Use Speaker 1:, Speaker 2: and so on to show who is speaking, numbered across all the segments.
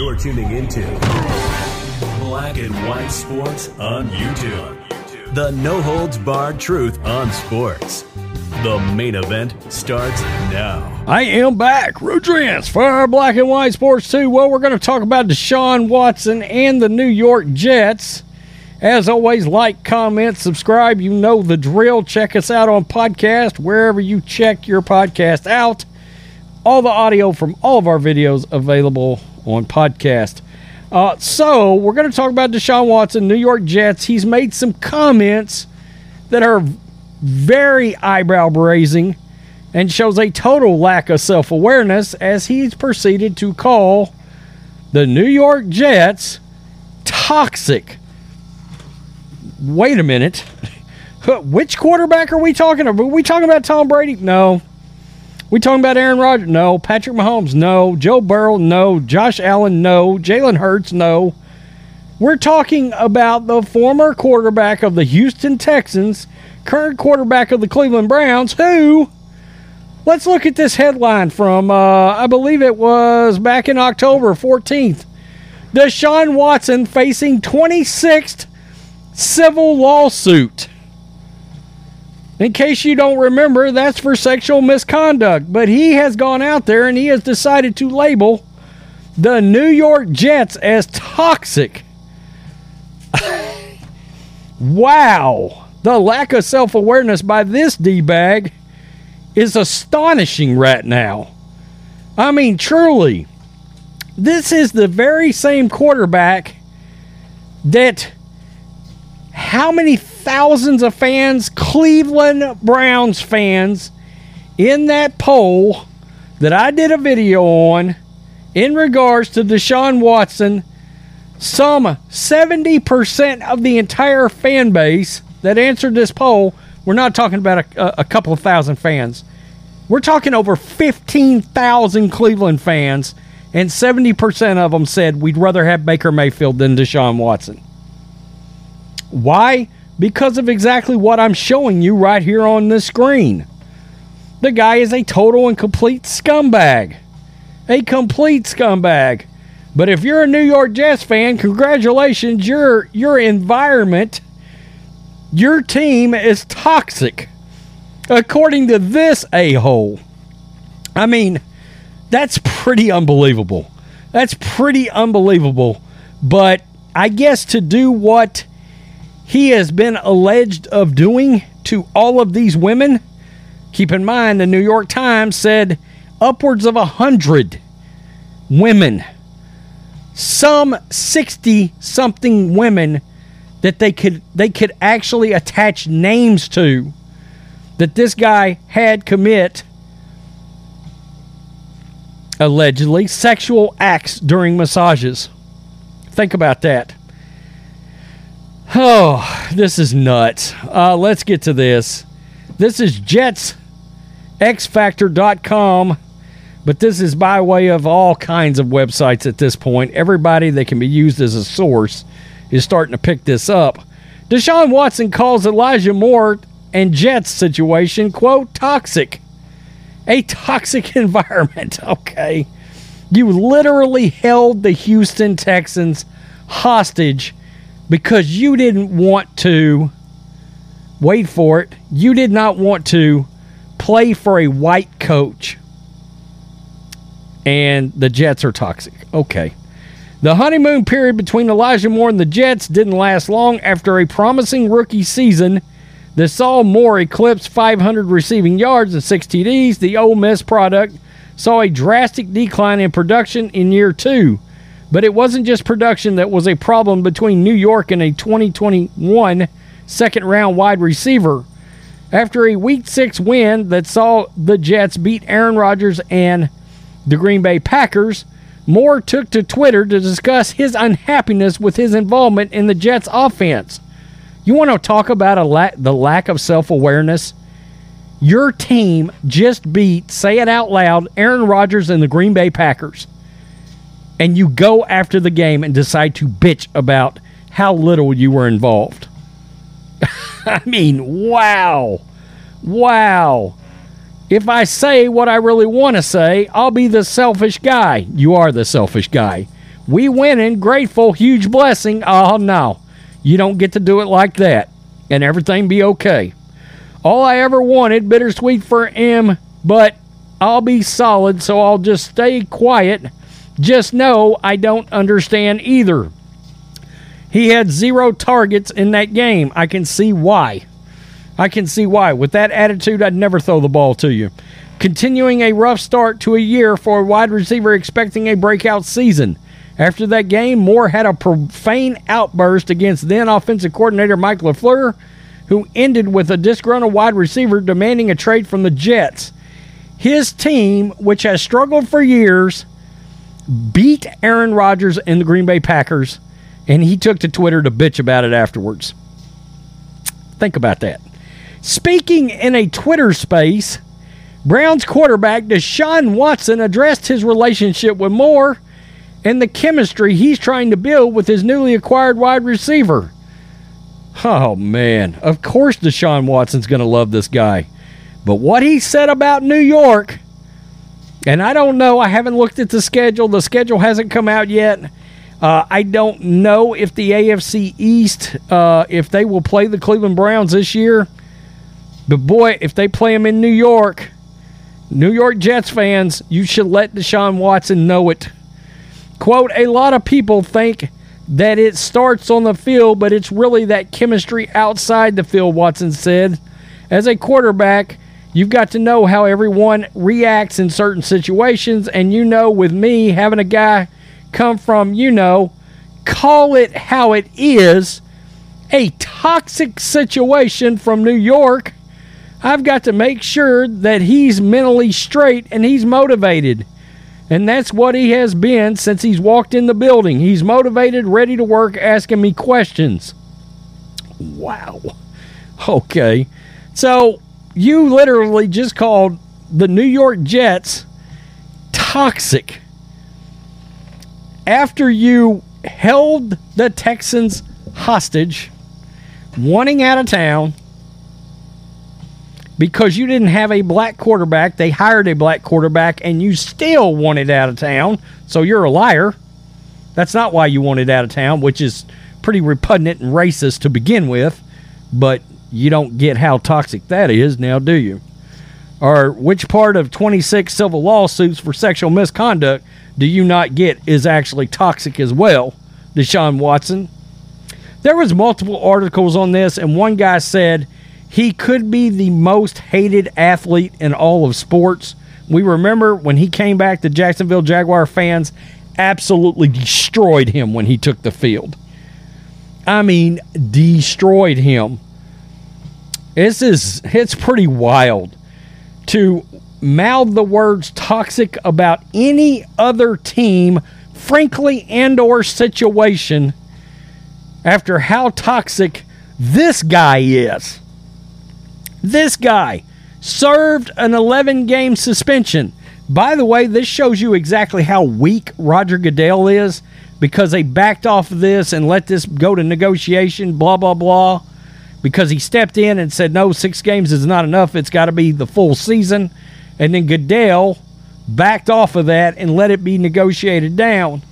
Speaker 1: You're tuning into Black and White Sports on YouTube. The no holds barred truth on sports. The main event starts now.
Speaker 2: I am back. Rudrance for Black and White Sports 2. Well, we're going to talk about Deshaun Watson and the New York Jets. As always, like, comment, subscribe. You know the drill. Check us out on podcast, wherever you check your podcast out. All the audio from all of our videos available on podcast. Uh, so, we're going to talk about Deshaun Watson, New York Jets. He's made some comments that are very eyebrow raising and shows a total lack of self awareness as he's proceeded to call the New York Jets toxic. Wait a minute. Which quarterback are we talking about? Are we talking about Tom Brady? No. We talking about Aaron Rodgers? No. Patrick Mahomes? No. Joe Burrow? No. Josh Allen? No. Jalen Hurts? No. We're talking about the former quarterback of the Houston Texans, current quarterback of the Cleveland Browns, who, let's look at this headline from, uh, I believe it was back in October 14th. Deshaun Watson facing 26th civil lawsuit. In case you don't remember, that's for sexual misconduct. But he has gone out there and he has decided to label the New York Jets as toxic. wow. The lack of self awareness by this D bag is astonishing right now. I mean, truly, this is the very same quarterback that how many thousands of fans, Cleveland Browns fans, in that poll that I did a video on in regards to Deshaun Watson, some 70% of the entire fan base that answered this poll, we're not talking about a, a couple of thousand fans. We're talking over 15,000 Cleveland fans, and 70% of them said we'd rather have Baker Mayfield than Deshaun Watson. Why? Because of exactly what I'm showing you right here on the screen. The guy is a total and complete scumbag. A complete scumbag. But if you're a New York Jets fan, congratulations, your your environment, your team is toxic. According to this a-hole. I mean, that's pretty unbelievable. That's pretty unbelievable. But I guess to do what he has been alleged of doing to all of these women. Keep in mind, the New York Times said upwards of a hundred women, some sixty something women that they could they could actually attach names to that this guy had commit allegedly sexual acts during massages. Think about that. Oh, this is nuts. Uh, let's get to this. This is jetsxfactor.com, but this is by way of all kinds of websites at this point. Everybody that can be used as a source is starting to pick this up. Deshaun Watson calls Elijah Moore and Jets situation, quote, toxic. A toxic environment. Okay. You literally held the Houston Texans hostage because you didn't want to wait for it. You did not want to play for a white coach. And the Jets are toxic. Okay. The honeymoon period between Elijah Moore and the Jets didn't last long after a promising rookie season that saw Moore eclipse 500 receiving yards and 6 TDs. The Ole Miss product saw a drastic decline in production in year two. But it wasn't just production that was a problem between New York and a 2021 second round wide receiver. After a week six win that saw the Jets beat Aaron Rodgers and the Green Bay Packers, Moore took to Twitter to discuss his unhappiness with his involvement in the Jets offense. You want to talk about la- the lack of self awareness? Your team just beat, say it out loud, Aaron Rodgers and the Green Bay Packers. And you go after the game and decide to bitch about how little you were involved. I mean, wow. Wow. If I say what I really want to say, I'll be the selfish guy. You are the selfish guy. We win, winning, grateful, huge blessing. Oh, no. You don't get to do it like that. And everything be okay. All I ever wanted, bittersweet for him, but I'll be solid, so I'll just stay quiet. Just know I don't understand either. He had zero targets in that game. I can see why. I can see why. With that attitude, I'd never throw the ball to you. Continuing a rough start to a year for a wide receiver expecting a breakout season. After that game, Moore had a profane outburst against then offensive coordinator Mike LaFleur, who ended with a disgruntled wide receiver demanding a trade from the Jets. His team, which has struggled for years, beat Aaron Rodgers and the Green Bay Packers, and he took to Twitter to bitch about it afterwards. Think about that. Speaking in a Twitter space, Browns quarterback Deshaun Watson addressed his relationship with Moore and the chemistry he's trying to build with his newly acquired wide receiver. Oh, man. Of course, Deshaun Watson's going to love this guy. But what he said about New York, and I don't know, I haven't looked at the schedule. The schedule hasn't come out yet. Uh, I don't know if the AFC East, uh, if they will play the Cleveland Browns this year. But boy, if they play them in New York, New York Jets fans, you should let Deshaun Watson know it. Quote, a lot of people think that it starts on the field, but it's really that chemistry outside the field, Watson said. As a quarterback, you've got to know how everyone reacts in certain situations. And you know, with me having a guy come from, you know, call it how it is, a toxic situation from New York, I've got to make sure that he's mentally straight and he's motivated. And that's what he has been since he's walked in the building. He's motivated, ready to work, asking me questions. Wow. Okay. So you literally just called the New York Jets toxic after you held the Texans hostage, wanting out of town because you didn't have a black quarterback. They hired a black quarterback and you still wanted out of town. So you're a liar. That's not why you wanted out of town, which is pretty repugnant and racist to begin with. But you don't get how toxic that is now, do you? Or which part of 26 civil lawsuits for sexual misconduct do you not get is actually toxic as well, Deshaun Watson? There was multiple articles on this, and one guy said he could be the most hated athlete in all of sports. We remember when he came back, the Jacksonville Jaguar fans absolutely destroyed him when he took the field. I mean, destroyed him. This is it's pretty wild to mouth the words toxic about any other team, frankly, and or situation after how toxic this guy is. This guy served an 11 game suspension. By the way, this shows you exactly how weak Roger Goodell is because they backed off of this and let this go to negotiation, blah, blah, blah. Because he stepped in and said, no, six games is not enough. It's got to be the full season. And then Goodell backed off of that and let it be negotiated down.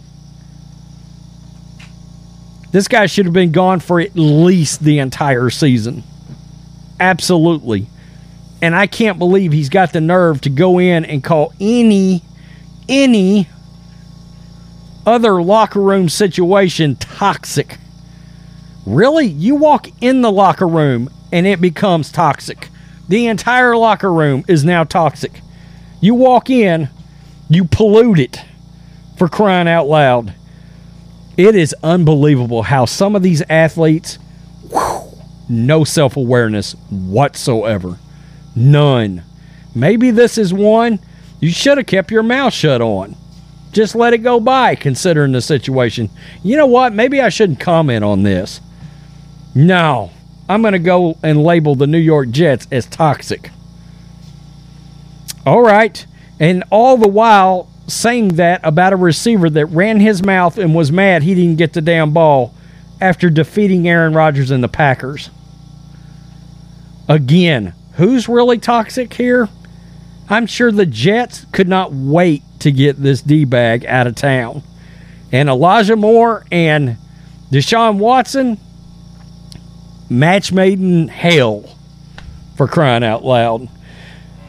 Speaker 2: This guy should have been gone for at least the entire season. Absolutely. And I can't believe he's got the nerve to go in and call any any other locker room situation toxic. Really? You walk in the locker room and it becomes toxic. The entire locker room is now toxic. You walk in, you pollute it for crying out loud. It is unbelievable how some of these athletes, whew, no self awareness whatsoever. None. Maybe this is one you should have kept your mouth shut on. Just let it go by, considering the situation. You know what? Maybe I shouldn't comment on this. No, I'm going to go and label the New York Jets as toxic. All right. And all the while saying that about a receiver that ran his mouth and was mad he didn't get the damn ball after defeating Aaron Rodgers and the Packers. Again, who's really toxic here? I'm sure the Jets could not wait to get this D bag out of town. And Elijah Moore and Deshaun Watson, match made in hell for crying out loud.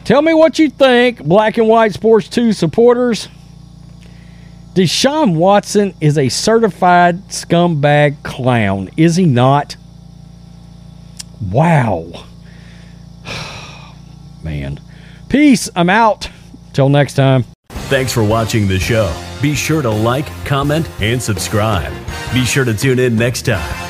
Speaker 2: Tell me what you think, Black and White Sports 2 supporters. Deshaun Watson is a certified scumbag clown, is he not? Wow. Man. Peace. I'm out. Till next time.
Speaker 1: Thanks for watching the show. Be sure to like, comment, and subscribe. Be sure to tune in next time